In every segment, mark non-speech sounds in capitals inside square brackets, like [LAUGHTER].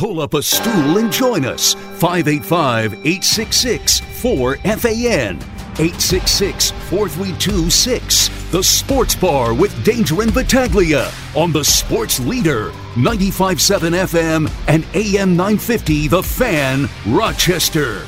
Pull up a stool and join us. 585 866 4FAN. 866 4326 6. The Sports Bar with Danger and Battaglia on the Sports Leader. 957 FM and AM 950 The Fan, Rochester.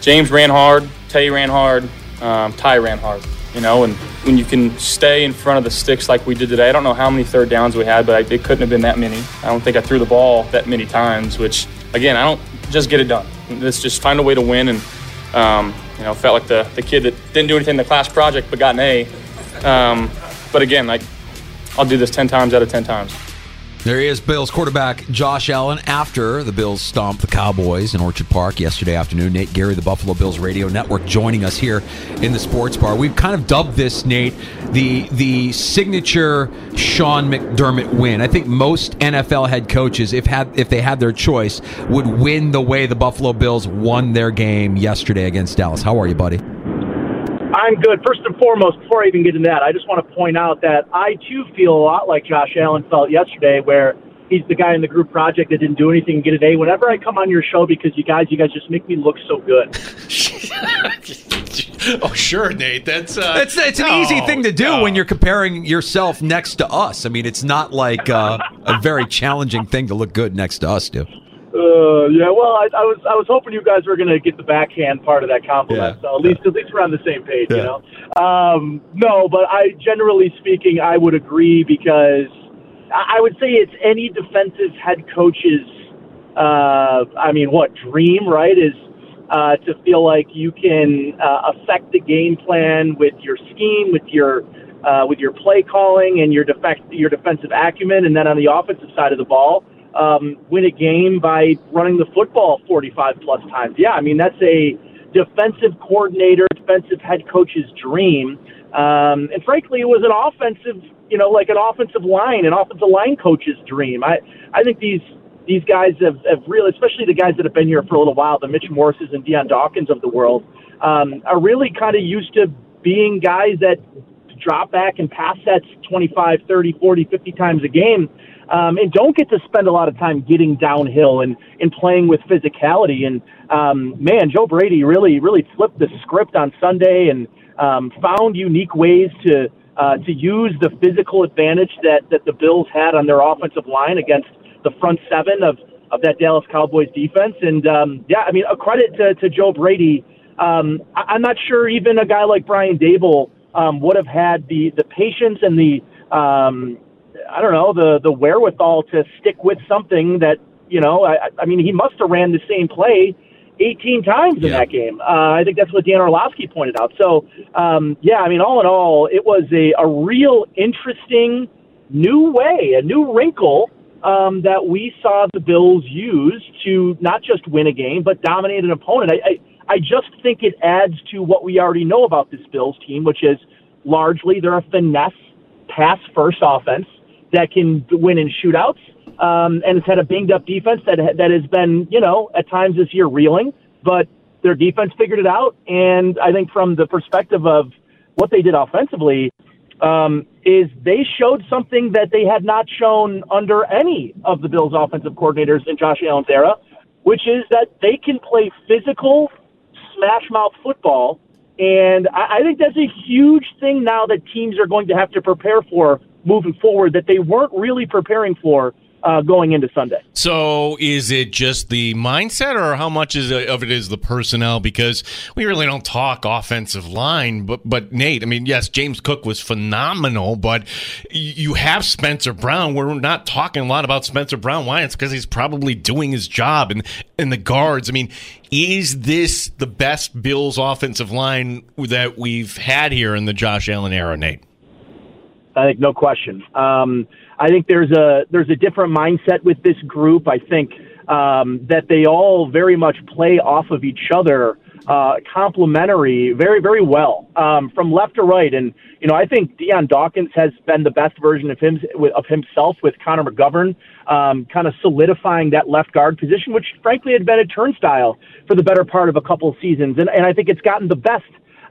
James ran hard, Tay ran hard, um, Ty ran hard. You know, and when you can stay in front of the sticks like we did today, I don't know how many third downs we had, but it couldn't have been that many. I don't think I threw the ball that many times, which, again, I don't just get it done. Let's just find a way to win. And, um, you know, felt like the, the kid that didn't do anything in the class project but got an A. Um, but again, like, I'll do this 10 times out of 10 times. There he is, Bills quarterback Josh Allen after the Bills stomped the Cowboys in Orchard Park yesterday afternoon. Nate Geary, the Buffalo Bills Radio Network, joining us here in the sports bar. We've kind of dubbed this, Nate, the the signature Sean McDermott win. I think most NFL head coaches, if had if they had their choice, would win the way the Buffalo Bills won their game yesterday against Dallas. How are you, buddy? I'm good. First and foremost, before I even get into that, I just want to point out that I too feel a lot like Josh Allen felt yesterday, where he's the guy in the group project that didn't do anything and get an A. Whenever I come on your show, because you guys, you guys just make me look so good. [LAUGHS] oh, sure, Nate. That's uh, it's it's an no, easy thing to do no. when you're comparing yourself next to us. I mean, it's not like uh, a very challenging thing to look good next to us, dude. Uh, yeah, well, I, I was I was hoping you guys were going to get the backhand part of that compliment. Yeah. So at least at least we're on the same page, you know. Um, no, but I generally speaking, I would agree because I I would say it's any defensive head coach's. Uh, I mean, what dream, right? Is uh, to feel like you can uh, affect the game plan with your scheme, with your uh, with your play calling, and your defect your defensive acumen, and then on the offensive side of the ball um, win a game by running the football 45 plus times. Yeah, I mean, that's a defensive coordinator, defensive head coach's dream. Um, and frankly, it was an offensive, you know, like an offensive line, an offensive line coach's dream. I, I think these, these guys have, have really, especially the guys that have been here for a little while, the Mitch Morses and Dion Dawkins of the world, um, are really kind of used to being guys that drop back and pass sets 25, 30, 40, 50 times a game um, and don't get to spend a lot of time getting downhill and, and playing with physicality. And um, man, Joe Brady really, really flipped the script on Sunday and um, found unique ways to uh, to use the physical advantage that, that the Bills had on their offensive line against the front seven of, of that Dallas Cowboys defense. And um, yeah, I mean, a credit to, to Joe Brady. Um, I, I'm not sure even a guy like Brian Daboll um, would have had the, the patience and the um, I don't know the the wherewithal to stick with something that you know. I, I mean, he must have ran the same play 18 times in Yeah. that game. Uh, I think that's what Dan Orlovsky pointed out. So um, yeah, I mean, all in all, it was a a real interesting new way, a new wrinkle. Um, that we saw the Bills use to not just win a game, but dominate an opponent. I, I, I just think it adds to what we already know about this Bills team, which is largely they're a finesse pass first offense that can win in shootouts. Um, and it's had a banged up defense that that has been, you know, at times this year reeling, but their defense figured it out. And I think from the perspective of what they did offensively, um, is they showed something that they had not shown under any of the Bills' offensive coordinators in Josh Allen's era, which is that they can play physical, smash mouth football. And I, I think that's a huge thing now that teams are going to have to prepare for moving forward that they weren't really preparing for uh, going into Sunday. So, is it just the mindset, or how much is it, of it is the personnel? Because we really don't talk offensive line, but but Nate, I mean, yes, James Cook was phenomenal, but you have Spencer Brown. We're not talking a lot about Spencer Brown. Why? It's because he's probably doing his job, and and the guards. I mean, is this the best Bills offensive line that we've had here in the Josh Allen era, Nate? I think no question. Um, I think there's a there's a different mindset with this group. I think um, that they all very much play off of each other, uh, complementary very very well um, from left to right. And you know I think Dion Dawkins has been the best version of him of himself with Connor McGovern, um, kind of solidifying that left guard position, which frankly had been a turnstile for the better part of a couple of seasons. And and I think it's gotten the best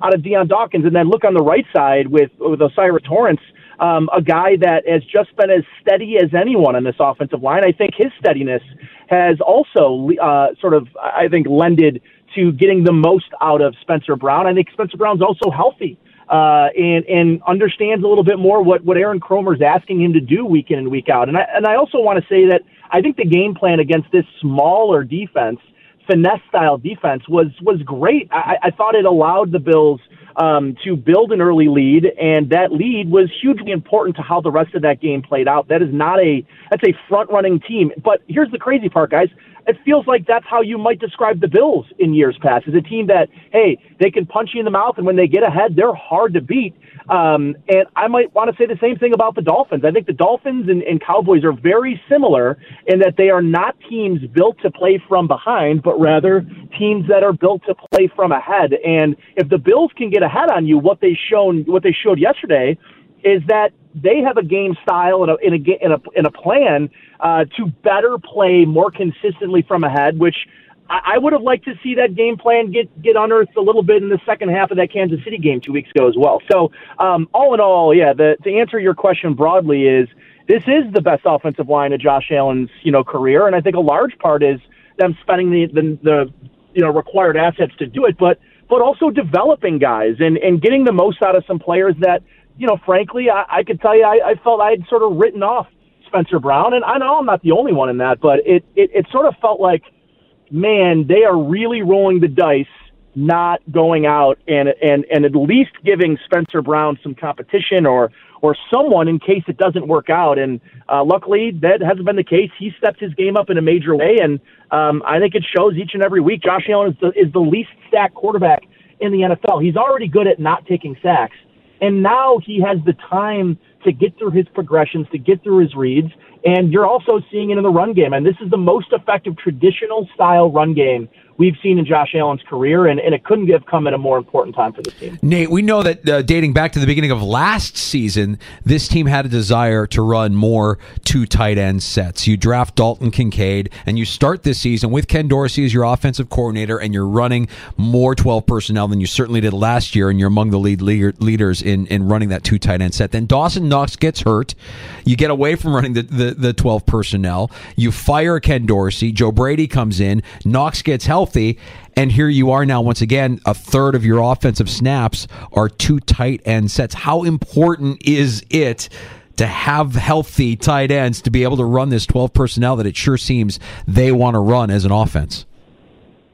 out of Dion Dawkins. And then look on the right side with with O'Cyrus Torrence um, a guy that has just been as steady as anyone on this offensive line. I think his steadiness has also uh, sort of, I think, lended to getting the most out of Spencer Brown. I think Spencer Brown's also healthy. Uh, and and understands a little bit more what what Aaron Kromer's asking him to do week in and week out. And I and I also want to say that I think the game plan against this smaller defense, finesse style defense, was was great. I, I thought it allowed the Bills um, to build an early lead, and that lead was hugely important to how the rest of that game played out. That is not a that's a front running team. But here's the crazy part, guys. It feels like that's how you might describe the Bills in years past, as a team that hey they can punch you in the mouth, and when they get ahead, they're hard to beat. Um, and I might want to say the same thing about the Dolphins. I think the Dolphins and, and Cowboys are very similar in that they are not teams built to play from behind, but rather teams that are built to play from ahead. And if the Bills can get ahead on you, what they shown, what they showed yesterday, is that they have a game style and a in a in a, in a plan uh, to better play more consistently from ahead, which I, I would have liked to see that game plan get get unearthed a little bit in the second half of that Kansas City game two weeks ago as well. So um, all in all, yeah, the, to answer your question broadly is this is the best offensive line of Josh Allen's you know career, and I think a large part is them spending the the, the you know required assets to do it, but but also developing guys and and getting the most out of some players that you know frankly I, I could tell you I, I felt I had sort of written off Spencer Brown, and I know I'm not the only one in that, but it it, it sort of felt like man, they are really rolling the dice not going out and and and at least giving Spencer Brown some competition or or someone in case it doesn't work out. And uh, luckily, that hasn't been the case. He stepped his game up in a major way, and um, I think it shows each and every week. Josh Allen is the, is the least sacked quarterback in the NFL. He's already good at not taking sacks, and now he has the time to get through his progressions, to get through his reads, and you're also seeing it in the run game. And this is the most effective traditional style run game we've seen in Josh Allen's career, and, and it couldn't have come at a more important time for this team. Nate, we know that uh, dating back to the beginning of last season, this team had a desire to run more two tight end sets. You draft Dalton Kincaid, and you start this season with Ken Dorsey as your offensive coordinator, and you're running more 12 personnel than you certainly did last year, and you're among the lead leaders in, in running that two tight end set. Then Dawson Knox gets hurt. You get away from running the, the, the 12 personnel. You fire Ken Dorsey. Joe Brady comes in. Knox gets healthy. And here you are now, once again, a third of your offensive snaps are two tight end sets. How important is it to have healthy tight ends to be able to run this 12 personnel that it sure seems they want to run as an offense?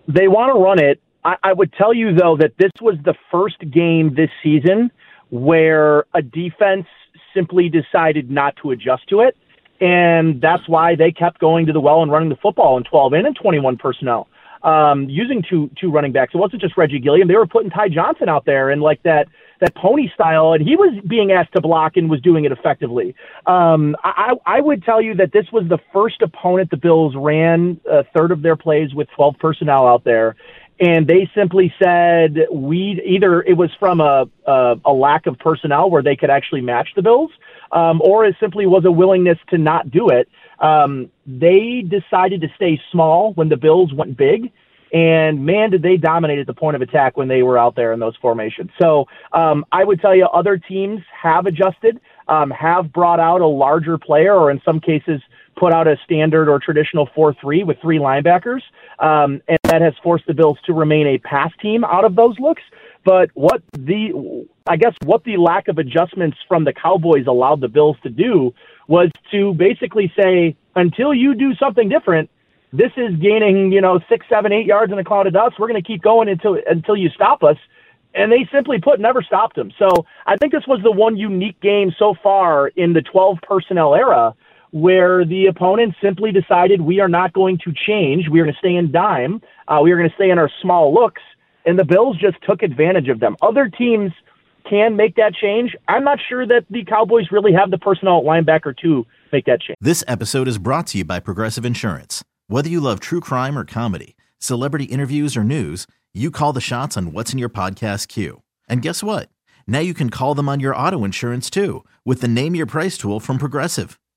They want to run it. I would tell you, though, that this was the first game this season where a defense simply decided not to adjust to it. And that's why they kept going to the well and running the football in 12 and in 21 personnel um, using two two running backs. It wasn't just Reggie Gilliam; they were putting Ty Johnson out there and like that that pony style, and he was being asked to block and was doing it effectively. Um, I, I would tell you that this was the first opponent the Bills ran a third of their plays with 12 personnel out there, and they simply said we either it was from a a, a lack of personnel where they could actually match the Bills, um, or it simply was a willingness to not do it. Um, they decided to stay small when the Bills went big. And man, did they dominate at the point of attack when they were out there in those formations. So um, I would tell you, other teams have adjusted, um, have brought out a larger player, or in some cases, put out a standard or traditional 4 3 with three linebackers. Um, and that has forced the Bills to remain a pass team out of those looks. But what the, I guess, what the lack of adjustments from the Cowboys allowed the Bills to do was to basically say, until you do something different, this is gaining, you know, six, seven, eight yards in a cloud of dust. We're going to keep going until until you stop us. And they simply put never stopped them. So I think this was the one unique game so far in the 12 personnel era where the opponent simply decided we are not going to change. We are going to stay in dime. Uh, we are going to stay in our small looks. And the Bills just took advantage of them. Other teams can make that change. I'm not sure that the Cowboys really have the personnel at linebacker to make that change. This episode is brought to you by Progressive Insurance. Whether you love true crime or comedy, celebrity interviews or news, you call the shots on what's in your podcast queue. And guess what? Now you can call them on your auto insurance too with the Name Your Price tool from Progressive.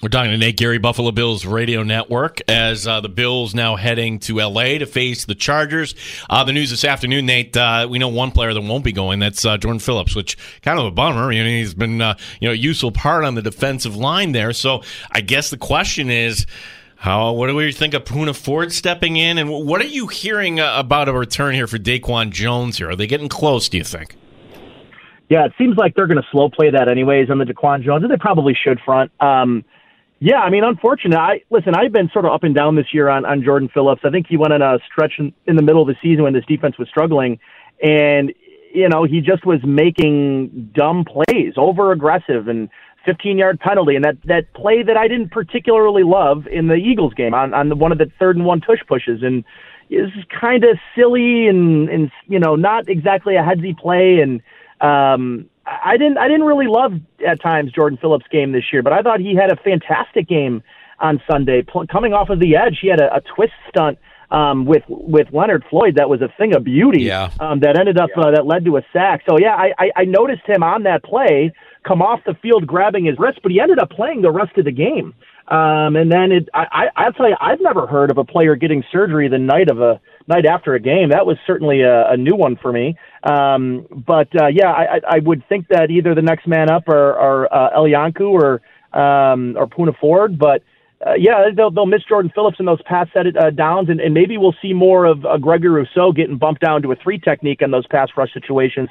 We're talking to Nate Geary, Buffalo Bills Radio Network, as uh, the Bills now heading to LA to face the Chargers. Uh, the news this afternoon, Nate, uh, we know one player that won't be going. That's uh, Jordan Phillips, which kind of a bummer. You know, he's been uh, you know a useful part on the defensive line there. So I guess the question is. How? What do we think of Poona Ford stepping in, and what are you hearing uh, about a return here for Daquan Jones? Here, are they getting close? Do you think? Yeah, it seems like they're going to slow play that anyways on the Daquan Jones, and they probably should front. Um, yeah, I mean, unfortunate. I listen. I've been sort of up and down this year on on Jordan Phillips. I think he went on a stretch in, in the middle of the season when this defense was struggling, and you know he just was making dumb plays, over aggressive, and 15 yard penalty, and that that play that I didn't particularly love in the Eagles game on on the, one of the third and one tush pushes, and is kind of silly and and you know not exactly a headsy play and. Um, I didn't I didn't really love at times Jordan Phillips' game this year, but I thought he had a fantastic game on Sunday. Pl- coming off of the edge, he had a, a twist stunt um, with with Leonard Floyd that was a thing of beauty. Yeah. Um, that ended up uh, that led to a sack. So yeah, I, I I noticed him on that play come off the field grabbing his wrist, but he ended up playing the rest of the game. Um, and then it, I, I, I'll tell you, I've never heard of a player getting surgery the night of a night after a game. That was certainly a, a new one for me. Um, but uh, yeah, I, I would think that either the next man up or, or uh, Eli Ankou or um, or Poona Ford, but. Uh, yeah, they'll they'll miss Jordan Phillips in those pass set uh, downs, and, and maybe we'll see more of uh, Gregory Rousseau getting bumped down to a three technique in those pass rush situations.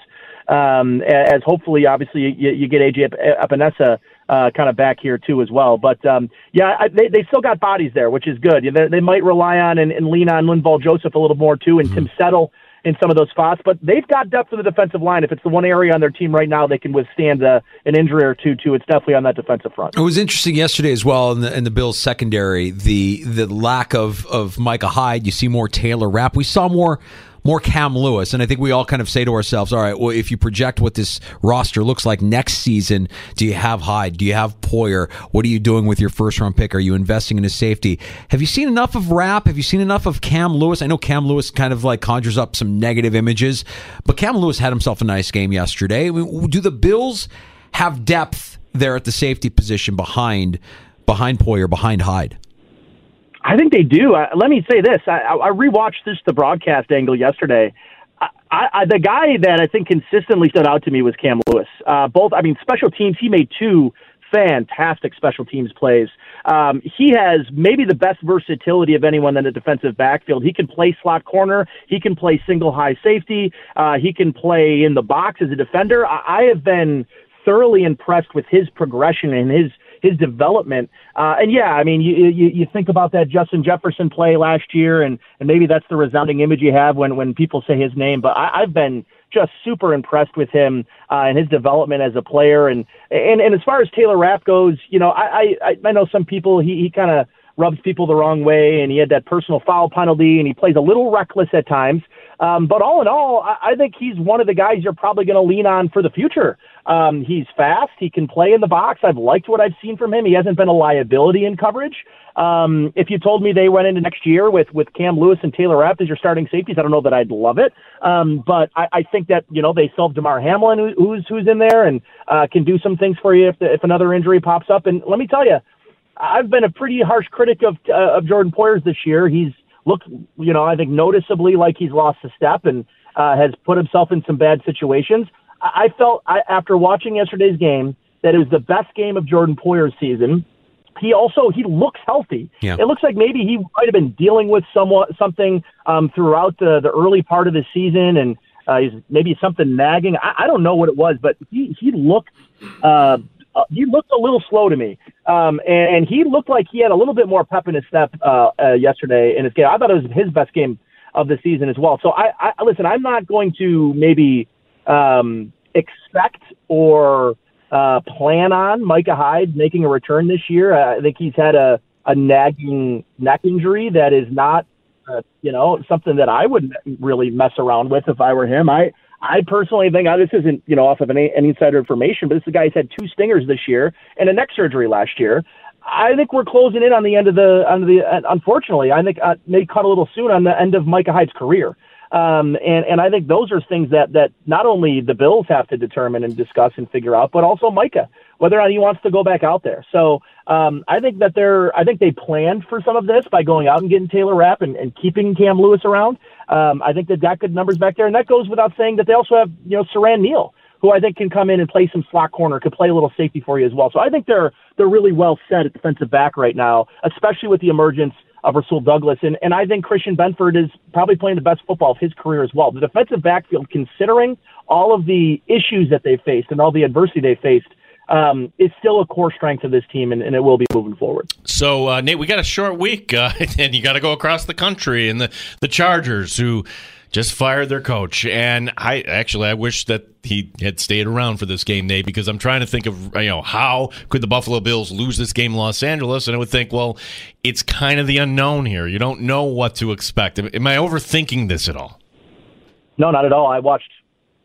Um, as hopefully, obviously, you, you get AJ Epenesa uh, kind of back here too as well. But um, yeah, I, they they still got bodies there, which is good. They, they might rely on and, and lean on Linval Joseph a little more too, and Tim Settle in some of those spots. But they've got depth in the defensive line. If it's the one area on their team right now they can withstand uh, an injury or two, too, it's definitely on that defensive front. It was interesting yesterday as well in the, in the Bills secondary. The the lack of of Micah Hyde. You see more Taylor Rapp. We saw more more Cam Lewis, and I think we all kind of say to ourselves, "All right, well, if you project what this roster looks like next season, do you have Hyde? Do you have Poyer? What are you doing with your first round pick? Are you investing in a safety? Have you seen enough of Rapp? Have you seen enough of Cam Lewis? I know Cam Lewis kind of like conjures up some negative images, but Cam Lewis had himself a nice game yesterday. Do the Bills have depth there at the safety position behind behind Poyer, behind Hyde? I think they do. Let me say this: I, I rewatched this the broadcast angle yesterday. I, I, the guy that I think consistently stood out to me was Cam Lewis. Uh, both, I mean, special teams. He made two fantastic special teams plays. Um, he has maybe the best versatility of anyone in the defensive backfield. He can play slot corner. He can play single high safety. Uh, he can play in the box as a defender. I, I have been thoroughly impressed with his progression and his his development. Uh, and yeah, I mean, you, you you think about that Justin Jefferson play last year, and and maybe that's the resounding image you have when when people say his name. But I, I've been just super impressed with him uh, and his development as a player. And and and as far as Taylor Rapp goes, you know, I I, I know some people he he kind of rubs people the wrong way, and he had that personal foul penalty, and he plays a little reckless at times. Um, but all in all, I, I think he's one of the guys you're probably going to lean on for the future. Um, he's fast. He can play in the box. I've liked what I've seen from him. He hasn't been a liability in coverage. Um, if you told me they went into next year with, with Cam Lewis and Taylor Rapp as your starting safeties, I don't know that I'd love it. Um, but I, I think that, you know, they still have Damar Hamlin who's, who's in there and, uh, can do some things for you if, the, if another injury pops up. And let me tell you, I've been a pretty harsh critic of, uh, of Jordan Poyer's this year. He's looked, you know, I think noticeably like he's lost a step and, uh, has put himself in some bad situations. I I felt I, after watching yesterday's game that it was the best game of Jordan Poyer's season. He also he looks healthy. Yeah. It looks like maybe he might have been dealing with somewhat something um, throughout the the early part of the season, and uh, he's maybe something nagging. I, I don't know what it was, but he he looked. Uh, uh, he looked a little slow to me, um, and, and he looked like he had a little bit more pep in his step uh, uh, yesterday in his game. I thought it was his best game of the season as well. So I, I listen. I'm not going to maybe um, expect or uh, plan on Micah Hyde making a return this year. I think he's had a, a nagging neck injury that is not, uh, you know, something that I would really mess around with if I were him. I I personally think uh, this isn't, you know, off of any, any insider information, but this guy's had two stingers this year and a neck surgery last year. I think we're closing in on the end of the, on the, uh, unfortunately, I think uh, may cut a little soon on the end of Micah Hyde's career. Um, and, and I think those are things that, that not only the Bills have to determine and discuss and figure out, but also Micah, whether or not he wants to go back out there. So um, I think that they're, I think they planned for some of this by going out and getting Taylor Rapp and, and keeping Cam Lewis around. Um, I think they've got good numbers back there. And that goes without saying that they also have, you know, Siran Neal, who I think can come in and play some slot corner, could play a little safety for you as well. So I think they're, they're really well set at defensive back right now, especially with the emergence of Rasul Douglas. And, and I think Christian Benford is probably playing the best football of his career as well. The defensive backfield, considering all of the issues that they faced and all the adversity they faced, um, is still a core strength of this team, and, and it will be moving forward. So, uh, Nate, we got a short week, uh, [LAUGHS] and you got to go across the country, and the, the Chargers, who just fired their coach. And I actually I wish that he had stayed around for this game, Nate, because I'm trying to think of you know how could the Buffalo Bills lose this game in Los Angeles, and I would think, well, it's kind of the unknown here. You don't know what to expect. Am I overthinking this at all? No, not at all. I watched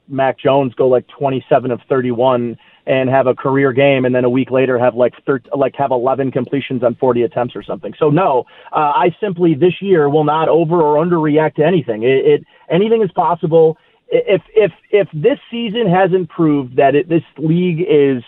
Mac Jones go like 27 of 31 and have a career game, and then a week later have like thir- like have 11 completions on 40 attempts or something. So no, uh, I simply this year will not over or underreact to anything. It, it anything is possible. If if if this season hasn't proved that it, this league is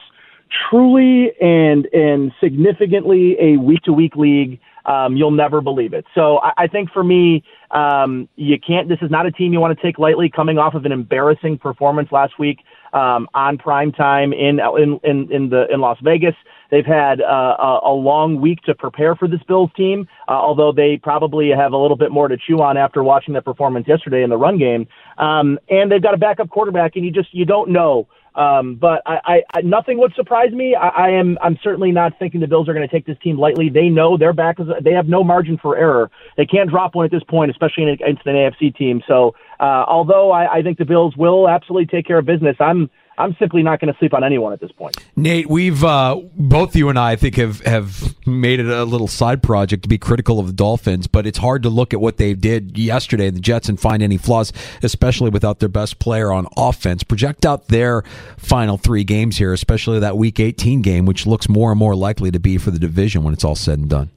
truly and and significantly a week to week league um, you'll never believe it. So I, I think for me, um, you can't. This is not a team you want to take lightly. Coming off of an embarrassing performance last week um, on prime time in in in, in the in Las Vegas. They've had uh, a, a long week to prepare for this Bills team, uh, although they probably have a little bit more to chew on after watching that performance yesterday in the run game. Um, and they've got a backup quarterback, and you just you don't know um, but I, I, nothing would surprise me. I, I am, I'm certainly not thinking the Bills are going to take this team lightly. They know their back is, they have no margin for error. They can't drop one at this point, especially against an AFC team. So, uh, although I, I think the Bills will absolutely take care of business, I'm, I'm simply not going to sleep on anyone at this point. Nate, we've uh, both you and I, I think, have have made it a little side project to be critical of the Dolphins, but it's hard to look at what they did yesterday in the Jets and find any flaws, especially without their best player on offense. Project out their final three games here, especially that Week 18 game, which looks more and more likely to be for the division when it's all said and done.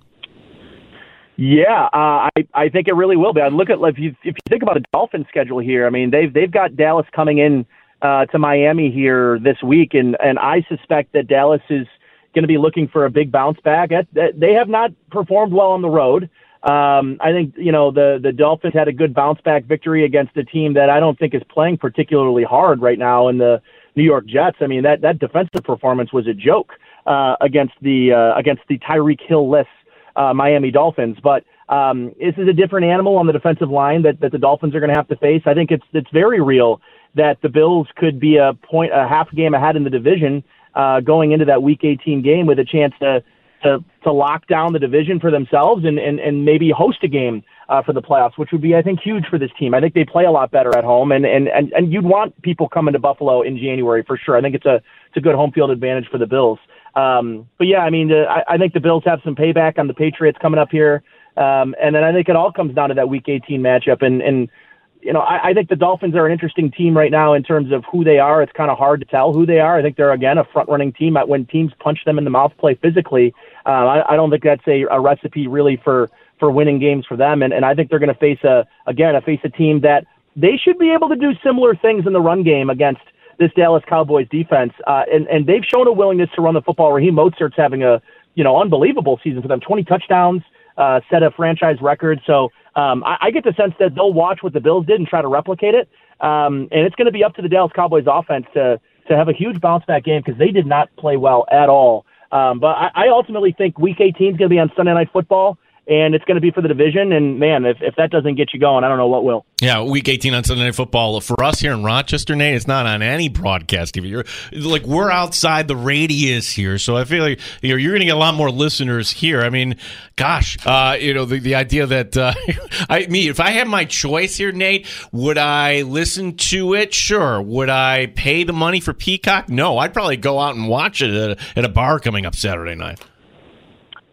Yeah, uh, I I think it really will be. I look at if you if you think about the Dolphins schedule here. I mean, they've they've got Dallas coming in uh, to Miami here this week, and and I suspect that Dallas is going to be looking for a big bounce back. They have not performed well on the road. Um, I think you know the the Dolphins had a good bounce back victory against a team that I don't think is playing particularly hard right now in the New York Jets. I mean that that defensive performance was a joke. uh, against the uh, against the Tyreek Hill list uh, Miami Dolphins. But um, this is a different animal on the defensive line that, that the Dolphins are going to have to face. I think it's it's very real that the Bills could be a point a half game ahead in the division uh, going into that Week 18 game with a chance to to to lock down the division for themselves and and, and maybe host a game uh, for the playoffs, which would be I think huge for this team. I think they play a lot better at home, and and and, and you'd want people coming to Buffalo in January for sure. I think it's a it's a good home field advantage for the Bills. Um, but yeah, I mean, uh, I, I think the Bills have some payback on the Patriots coming up here, um, and then I think it all comes down to that Week 18 matchup. And and you know, I, I think the Dolphins are an interesting team right now in terms of who they are. It's kind of hard to tell who they are. I think they're again a front-running team. When teams punch them in the mouth, play physically, uh, I, I don't think that's a, a recipe really for for winning games for them. And and I think they're going to face a again a face a team that they should be able to do similar things in the run game against this Dallas Cowboys defense, uh, and and they've shown a willingness to run the football. Raheem Mostert's having a you know unbelievable season for them, 20 touchdowns, uh, set a franchise record. So um, I, I get the sense that they'll watch what the Bills did and try to replicate it. Um, and it's going to be up to the Dallas Cowboys offense to to have a huge bounce back game because they did not play well at all. Um, but I, I ultimately think Week 18 is going to be on Sunday Night Football and it's going to be for the division. And man, if, if that doesn't get you going, I don't know what will. Yeah, week 18 on Sunday Night Football. For us here in Rochester, Nate, it's not on any broadcast TV. You're, like, we're outside the radius here. So I feel like you know, you're going to get a lot more listeners here. I mean, gosh, uh, you know, the, the idea that, uh, [LAUGHS] I me, if I had my choice here, Nate, would I listen to it? Sure. Would I pay the money for Peacock? No, I'd probably go out and watch it at a, at a bar coming up Saturday night.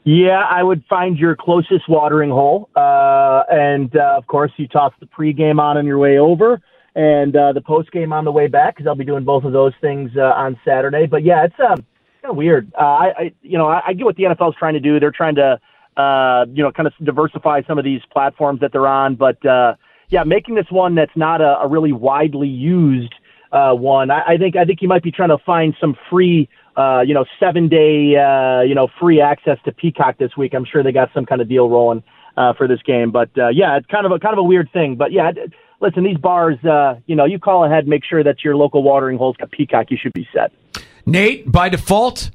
Yeah, I would find your closest watering hole, uh, and uh, of course, you toss the pregame on on your way over, and uh, the postgame on the way back because I'll be doing both of those things uh, on Saturday. But yeah, it's um, kind of weird. Uh, I, I, you know, I, I get what the NFL is trying to do. They're trying to, uh, you know, kind of diversify some of these platforms that they're on. But uh, yeah, making this one that's not a, a really widely used uh, one, I, I think I think you might be trying to find some free uh, you know, seven day, uh, you know, free access to Peacock this week. I'm sure they got some kind of deal rolling uh, for this game. But uh, yeah, it's kind of a kind of a weird thing. But yeah, listen, these bars, uh, you know, you call ahead, make sure that your local watering hole's got Peacock. You should be set. Nate, by default.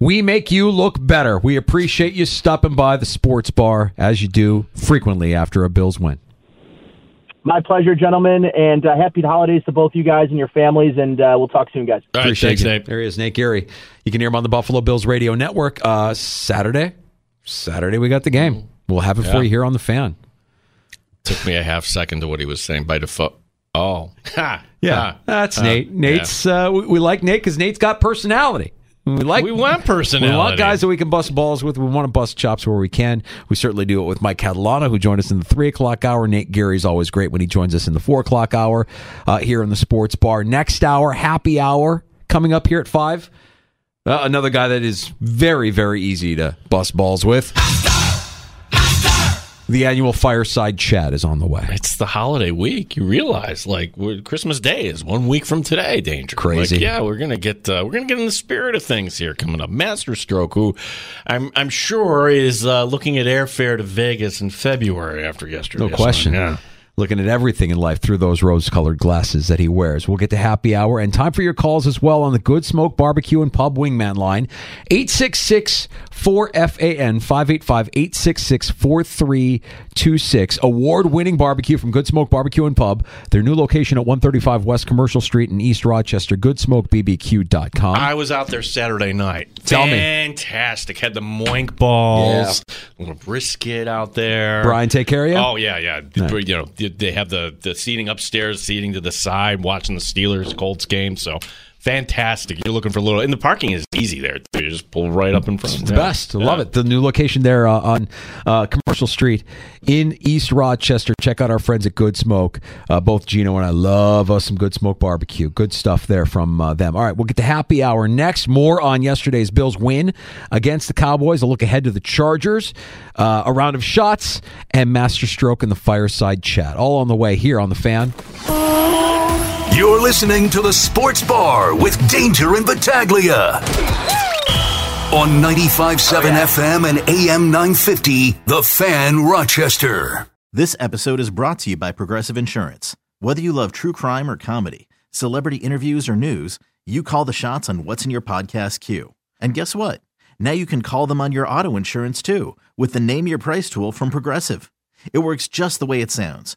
We make you look better. We appreciate you stopping by the sports bar as you do frequently after a Bills win. My pleasure, gentlemen, and uh, happy holidays to both you guys and your families. And uh, we'll talk soon, guys. All right, Appreciate thanks, it. Nate. There he is, Nate Geary. You can hear him on the Buffalo Bills Radio Network uh, Saturday. Saturday, we got the game. We'll have it Yeah. for you here on the fan. Took me a half second to what he was saying by default. Oh, [LAUGHS] ha, Yeah, ha, that's ha. Nate. Nate's. Uh, we, we like Nate because Nate's got personality. We like. We want personality. We personality. want guys that we can bust balls with. We want to bust chops where we can. We certainly do it with Mike Catalana, who joined us in the three o'clock hour. Nate Geary's always great when he joins us in the four o'clock hour uh, here in the sports bar. Next hour, happy hour coming up here at five. Uh, another guy that is very, very easy to bust balls with. [SIGHS] [LAUGHS] The annual fireside chat is on the way. It's the holiday week. You realize, like, Christmas Day is one week from today. Danger, Crazy. Like, yeah, we're gonna get uh, we're gonna get in the spirit of things here coming up. Master Stroke, who I'm I'm sure is uh, looking at airfare to Vegas in February after yesterday. No question. Yeah. Looking at everything in life through those rose colored glasses that he wears. We'll get to happy hour and time for your calls as well on the Good Smoke Barbecue and Pub Wingman line 866 4FAN 585 866 4326. Award winning barbecue from Good Smoke Barbecue and Pub. Their new location at 135 West Commercial Street in East Rochester. GoodSmokeBBQ.com. I was out there Saturday night. Tell me. Fantastic. Had the moink balls, a little brisket out there. Brian, take care of you? Oh yeah, yeah. You know, they have the the seating upstairs, seating to the side, watching the Steelers Colts game. So fantastic. You're looking for a little, and the parking is easy there. You just pull right up in front. It's the best. I love it. The new location there uh, on uh, Commercial Street in East Rochester. Check out our friends at Good Smoke. Uh, both Gino and I love us some Good Smoke barbecue. Good stuff there from uh, them. All right, we'll get to happy hour next. More on yesterday's Bills win against the Cowboys. A look ahead to the Chargers, uh, a round of shots, and Master Stroke in the fireside chat. All on the way here on the fan. You're listening to the Sports Bar with Danger and Battaglia. On 95.7 FM and AM 950, The Fan Rochester. This episode is brought to you by Progressive Insurance. Whether you love true crime or comedy, celebrity interviews or news, you call the shots on what's in your podcast queue. And guess what? Now you can call them on your auto insurance too with the Name Your Price tool from Progressive. It works just the way it sounds.